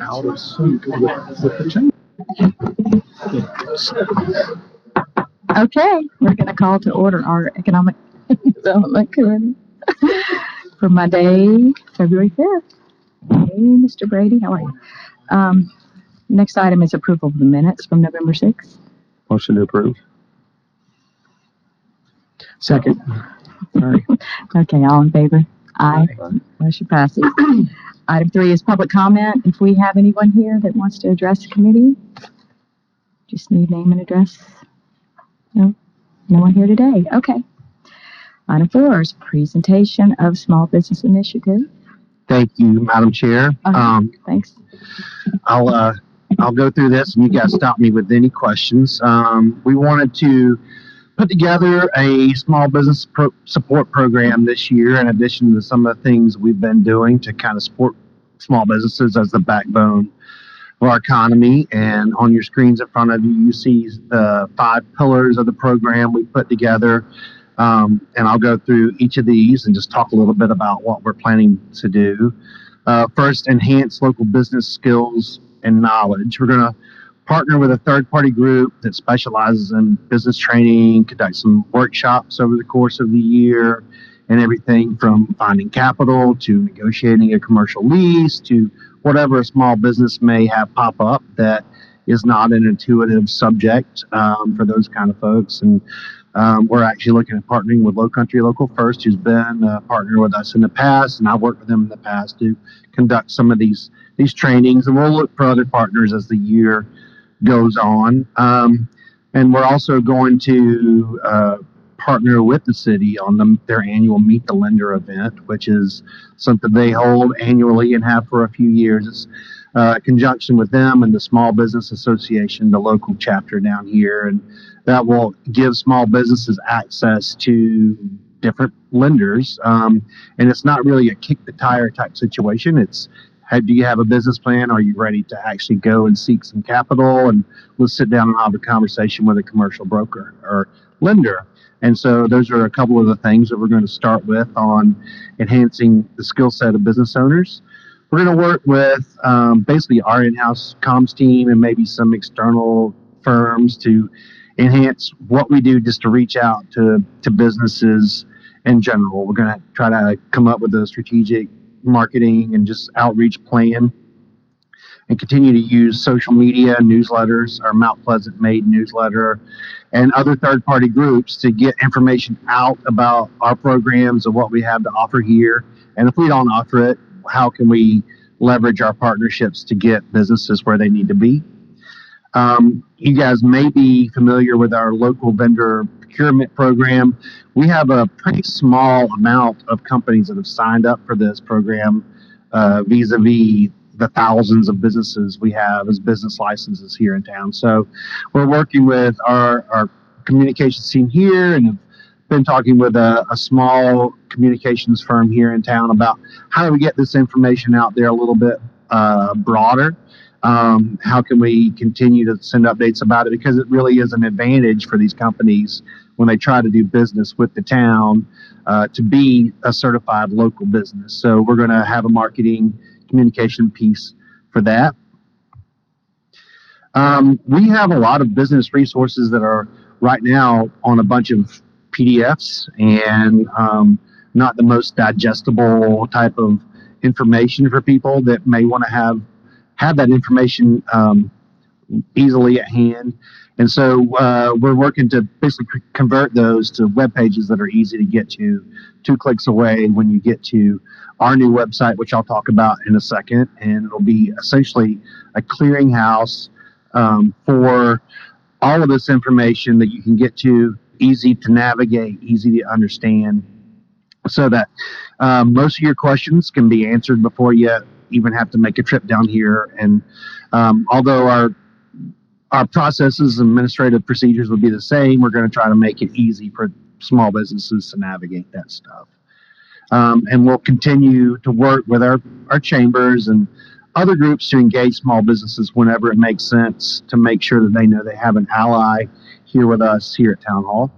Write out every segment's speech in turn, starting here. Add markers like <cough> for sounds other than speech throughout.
out of sync with, with the change. Okay, we're gonna call to order our Economic <laughs> Development Committee <laughs> for Monday, February fifth. Hey, Mr. Brady, how are you? Um, next item is approval of the minutes from November sixth. Motion to approve. Second. Sorry. <laughs> Okay, all in favor? Aye. Motion passes. <clears throat> Item three is public comment. If we have anyone here that wants to address the committee, just need name and address. No, no one here today. Okay. Item four is presentation of small business initiative. Thank you, Madam Chair. Uh-huh. Um, Thanks. I'll, uh, I'll go through this and you guys stop me with any questions. Um, we wanted to put together a small business pro- support program this year in addition to some of the things we've been doing to kind of support small businesses as the backbone of our economy. And on your screens in front of you, you see the five pillars of the program we put together. Um, and I'll go through each of these and just talk a little bit about what we're planning to do. Uh, first, enhance local business skills and knowledge. We're going to partner with a third party group that specializes in business training, conduct some workshops over the course of the year, and everything from finding capital to negotiating a commercial lease to whatever a small business may have pop up that is not an intuitive subject um, for those kind of folks. And um, we're actually looking at partnering with Lowcountry Local First, who's been a partner with us in the past, and I've worked with them in the past to conduct some of these these trainings. And we'll look for other partners as the year goes on. Um, and we're also going to uh, partner with the city on the, their annual Meet the Lender event, which is something they hold annually and have for a few years. It's uh, conjunction with them and the Small Business Association, the local chapter down here, and that will give small businesses access to different lenders. Um, and it's not really a kick the tire type situation. It's do you have a business plan? Are you ready to actually go and seek some capital? And let's sit down and have a conversation with a commercial broker or lender. And so those are a couple of the things that we're going to start with on enhancing the skill set of business owners. We're going to work with um, basically our in-house comms team and maybe some external firms to enhance what we do just to reach out to, to businesses in general. We're going to try to come up with a strategic marketing and just outreach plan and continue to use social media, newsletters, our Mount Pleasant Made newsletter, and other third party groups to get information out about our programs and what we have to offer here. And if we don't offer it, how can we leverage our partnerships to get businesses where they need to be? Um, you guys may be familiar with our local vendor procurement program. We have a pretty small amount of companies that have signed up for this program vis a vis the thousands of businesses we have as business licenses here in town. So we're working with our, our communications team here and have been talking with a, a small communications firm here in town about how do we get this information out there a little bit uh, broader. Um, how can we continue to send updates about it? Because it really is an advantage for these companies when they try to do business with the town uh, to be a certified local business. So we're going to have a marketing communication piece for that. Um, we have a lot of business resources that are right now on a bunch of PDFs and um, not the most digestible type of information for people that may want to have have that information um, easily at hand. And so uh, we're working to basically convert those to web pages that are easy to get to, two clicks away when you get to our new website, which I'll talk about in a second. And it'll be essentially a clearinghouse um, for all of this information that you can get to, easy to navigate, easy to understand, so that um, most of your questions can be answered before you even have to make a trip down here. And um, although our our processes and administrative procedures would be the same, we're going to try to make it easy for small businesses to navigate that stuff. Um, and we'll continue to work with our, our chambers and other groups to engage small businesses whenever it makes sense to make sure that they know they have an ally here with us here at Town Hall.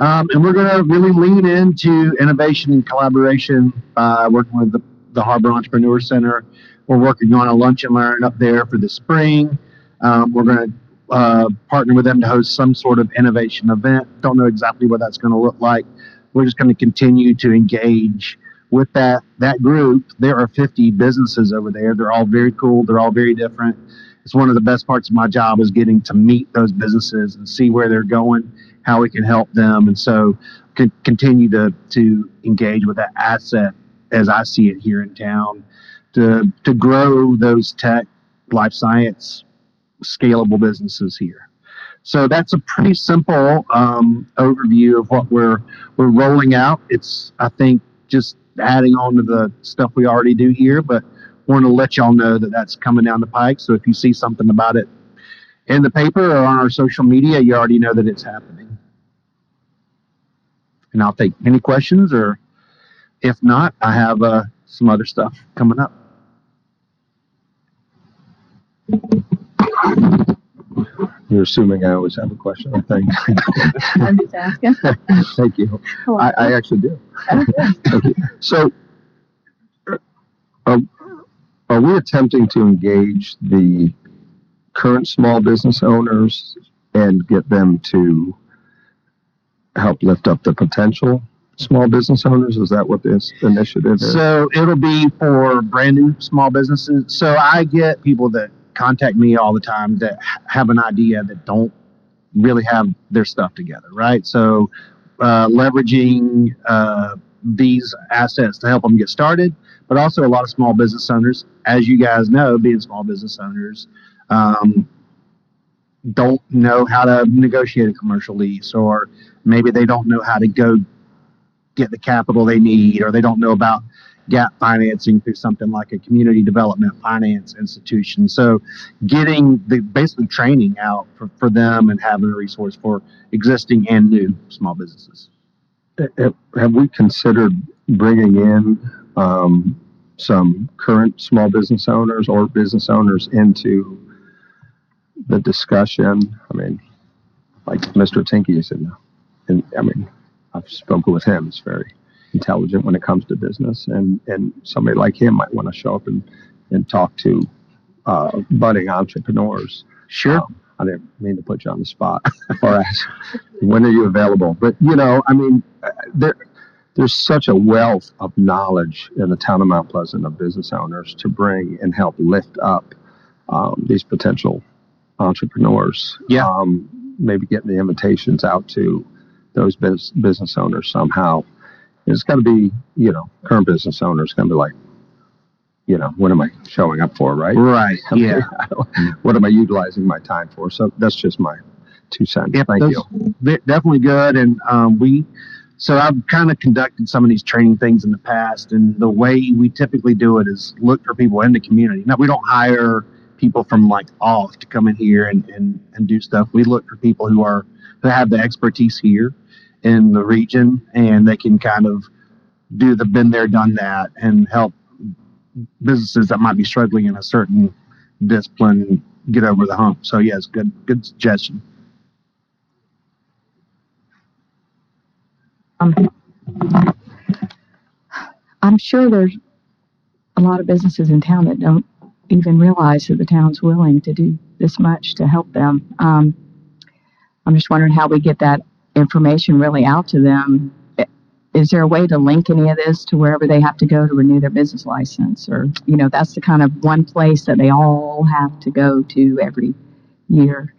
Um, and we're going to really lean into innovation and collaboration, uh, working with the, the Harbor Entrepreneur Center. we're working on a lunch and learn up there for the spring. Um, we're going to uh, partner with them to host some sort of innovation event. Don't know exactly what that's going to look like. We're just going to continue to engage with that that group. There are 50 businesses over there. They're all very cool. They're all very different. It's one of the best parts of my job is getting to meet those businesses and see where they're going, how we can help them, and so con- continue to to engage with that asset as I see it here in town to to grow those tech, life science, scalable businesses here. So that's a pretty simple um, overview of what we're we're rolling out. It's I think just adding on to the stuff we already do here, but want to let y'all know that that's coming down the pike. So if you see something about it in the paper or on our social media, you already know that it's happening. And I'll take any questions, or if not, I have uh, some other stuff coming up. You're assuming I always have a question, I think. <laughs> I'm just asking. <laughs> Thank you. I, I actually do. <laughs> Thank you. So, uh, are we attempting to engage the current small business owners and get them to help lift up the potential small business owners? Is that what this initiative is? So it'll be for brand new small businesses. So I get people that contact me all the time that have an idea that don't really have their stuff together, right? So uh, leveraging uh, these assets to help them get started, but also a lot of small business owners, as you guys know, being small business owners, um, don't know how to negotiate a commercial lease, or maybe they don't know how to go get the capital they need, or they don't know about gap financing through something like a community development finance institution. So getting the basically training out for, for them and having a resource for existing and new small businesses. Have we considered bringing in um, some current small business owners or business owners into the discussion? I mean, like Mr. Tinky said, and I mean, I've spoken with him. He's very intelligent when it comes to business, and and somebody like him might want to show up and and talk to uh, budding entrepreneurs. Sure. Um, I didn't mean to put you on the spot <laughs> or ask when are you available, but you know, I mean, uh, there there's such a wealth of knowledge in the town of Mount Pleasant of business owners to bring and help lift up um, these potential entrepreneurs. Yeah. Um, maybe getting the invitations out to those bus- business owners somehow. It's got to be, you know, current business owners going to be like, you know, what am I showing up for, right? Right. <laughs> I mean, Yeah. <laughs> What am I utilizing my time for? So that's just my two cents. Yep, Thank you. Definitely good. And um, we, so I've kind of conducted some of these training things in the past, and the way we typically do it is look for people in the community. Now we don't hire people from like off to come in here and, and, and do stuff. We look for people who are who have the expertise here in the region, and they can kind of do the been there, done that, and help businesses that might be struggling in a certain discipline get over the hump. So yes, good good suggestion. Um, I'm sure there's a lot of businesses in town that don't even realize that the town's willing to do this much to help them. Um, I'm just wondering how we get that information really out to them. Is there a way to link any of this to wherever they have to go to renew their business license? Or, you know, that's the kind of one place that they all have to go to every year.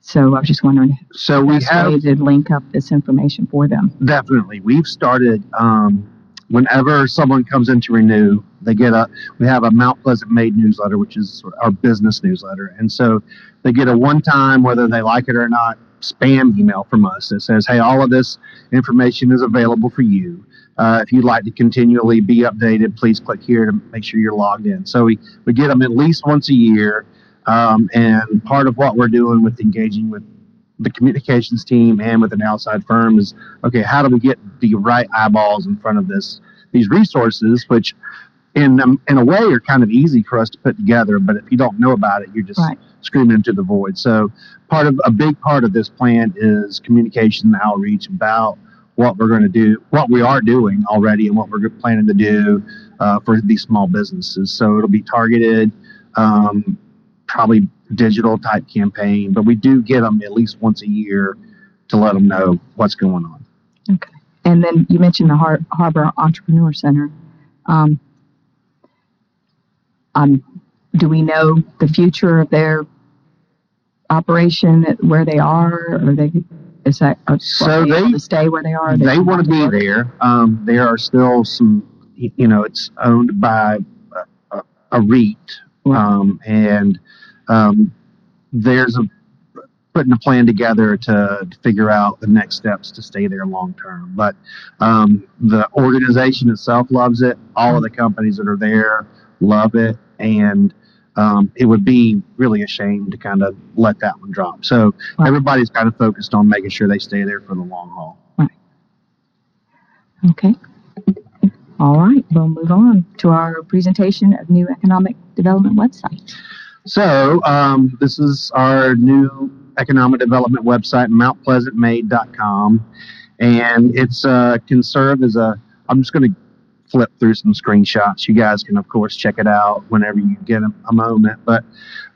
So I was just wondering, So we have way to link up this information for them. Definitely. We've started, um, whenever someone comes in to renew, they get a, we have a Mount Pleasant Made newsletter, which is sort of our business newsletter. And so they get a one time, whether they like it or not, spam email from us that says, hey, all of this information is available for you. Uh, if you'd like to continually be updated, please click here to make sure you're logged in. So we, we get them at least once a year. Um, and part of what we're doing with engaging with the communications team and with an outside firm is okay, how do we get the right eyeballs in front of this these resources, which in um, in a way are kind of easy for us to put together, but if you don't know about it, you're just Right. screaming into the void. So part of a big part of this plan is communication and outreach about what we're going to do, what we are doing already, and what we're planning to do uh, for these small businesses. So it'll be targeted, um, probably digital type campaign, but we do get them at least once a year to let them know what's going on. Okay. And then you mentioned the Har- Harbor Entrepreneur Center. Um, um, do we know the future of their operation, where they are, or they, is that, are So they they- to stay where they are? they come want to be work? there. Um, there are still some, you know, it's owned by a, a, a REIT, Right. um, and um, there's a putting a plan together to, to figure out the next steps to stay there long term. But um, the organization itself loves it. All of the companies that are there love it, and um, it would be really a shame to kind of let that one drop. So Right. everybody's kind of focused on making sure they stay there for the long haul. Okay. All right, we'll move on to our presentation of new economic development website. So, um, this is our new economic development website, mountpleasantmade.com. And it's, uh, can serve as a, I'm just going to flip through some screenshots. You guys can, of course, check it out whenever you get a, a moment. But,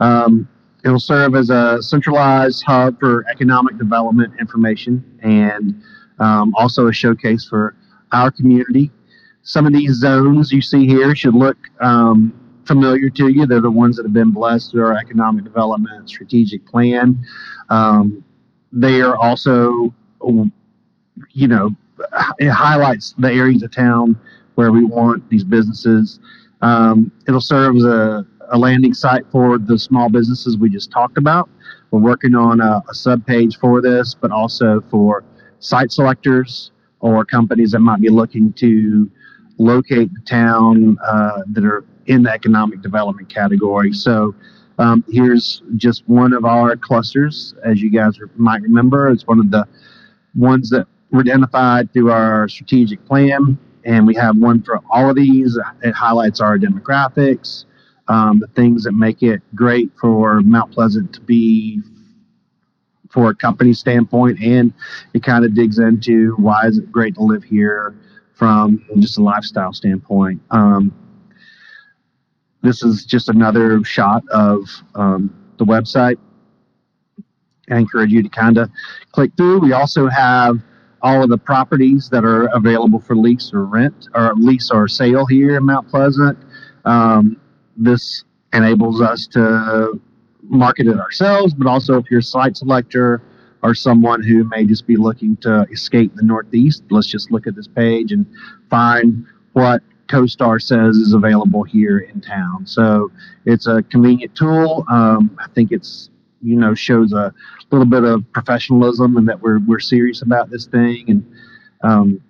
um, it'll serve as a centralized hub for economic development information and, um, also a showcase for our community. Some of these zones you see here should look, um, familiar to you. They're the ones that have been blessed through our economic development strategic plan. Um, they are also, you know, it highlights the areas of town where we want these businesses. Um, it'll serve as a, a landing site for the small businesses we just talked about. We're working on a, a sub page for this, but also for site selectors or companies that might be looking to locate the town uh, that are in the economic development category. So um, here's just one of our clusters, as you guys might remember. It's one of the ones that were identified through our strategic plan, and we have one for all of these. It highlights our demographics, um, the things that make it great for Mount Pleasant to be for a company standpoint, and it kind of digs into why is it great to live here from just a lifestyle standpoint. Um, this is just another shot of um, the website. I encourage you to kind of click through. We also have all of the properties that are available for lease or rent, or lease or sale here in Mount Pleasant. Um, this enables us to market it ourselves, but also if you're a site selector or someone who may just be looking to escape the Northeast, let's just look at this page and find what CoStar says is available here in town. So it's a convenient tool. Um, I think it's you know shows a little bit of professionalism and that we're we're serious about this thing and um,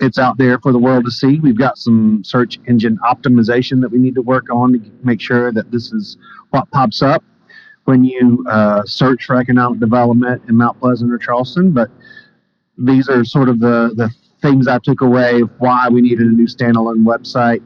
it's out there for the world to see. We've got some search engine optimization that we need to work on to make sure that this is what pops up when you uh, search for economic development in Mount Pleasant or Charleston. But these are sort of the, the things I took away of why we needed a new standalone website,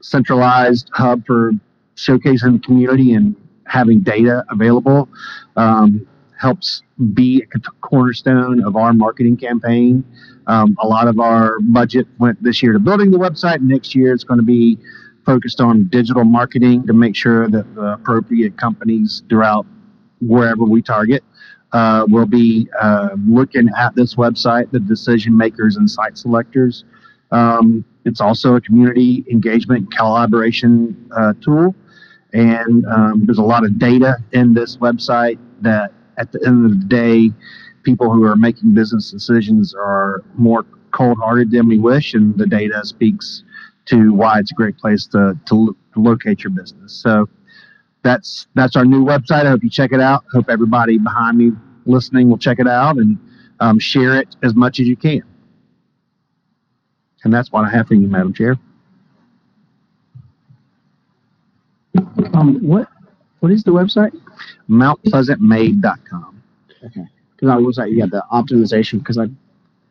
centralized hub for showcasing the community and having data available. Um, helps be a cornerstone of our marketing campaign. Um, a lot of our budget went this year to building the website. Next year, it's going to be focused on digital marketing to make sure that the appropriate companies throughout wherever we target uh, will be uh, looking at this website, the decision makers and site selectors. Um, it's also a community engagement collaboration uh, tool. And um, there's a lot of data in this website that at the end of the day, people who are making business decisions are more cold hearted than we wish. And the data speaks to why it's a great place to, to, to locate your business. So that's that's our new website. I hope you check it out. Hope everybody behind me listening will check it out and um, share it as much as you can. And that's what I have for you, Madam Chair. Um, what, what is the website? MountPleasantMade.com. Okay. Because on the website you got the optimization. Because I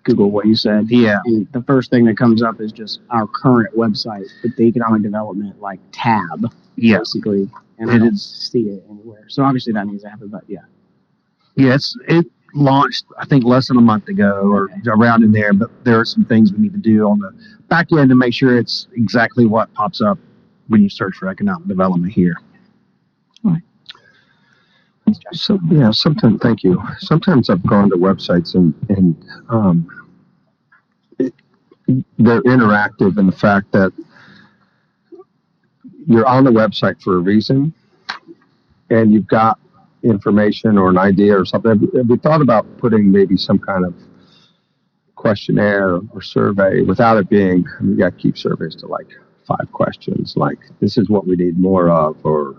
Google what you said, Yeah, and the first thing that comes up is just our current website with the economic development like tab, yes, basically, and I It don't is- see it anywhere. So obviously that needs to happen. But yeah, yes. It launched, I think, less than a month ago or around in there, but there are some things we need to do on the back end to make sure it's exactly what pops up when you search for economic development here. So, yeah, sometimes, thank you. Sometimes I've gone to websites and, and, um, it- they're interactive in the fact that you're on the website for a reason and you've got information or an idea or something. Have have we thought about putting maybe some kind of questionnaire or survey without it being, we gotta keep surveys to like five questions, like this is what we need more of, or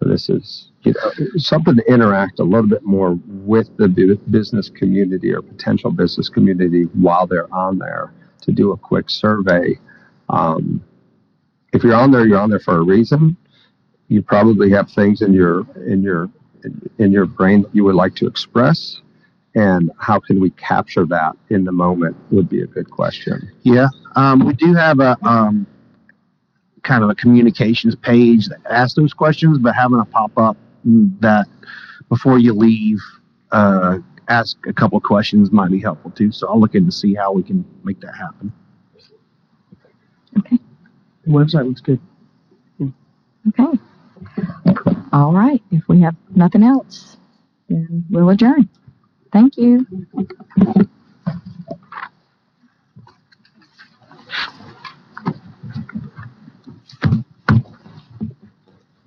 this is, you know, something to interact a little bit more with the business community or potential business community while they're on there to do a quick survey. Um, if you're on there, you're on there for a reason. You probably have things in your, in your, in your brain that you would like to express. And how can we capture that in the moment would be a good question. Yeah, um, we do have a, um, kind of a communications page that asks those questions, but having a pop-up that before you leave, uh, ask a couple of questions might be helpful too. So I'll look in to see how we can make that happen. Okay. The website looks good. Okay. All right. If we have nothing else, then we'll adjourn. Thank you.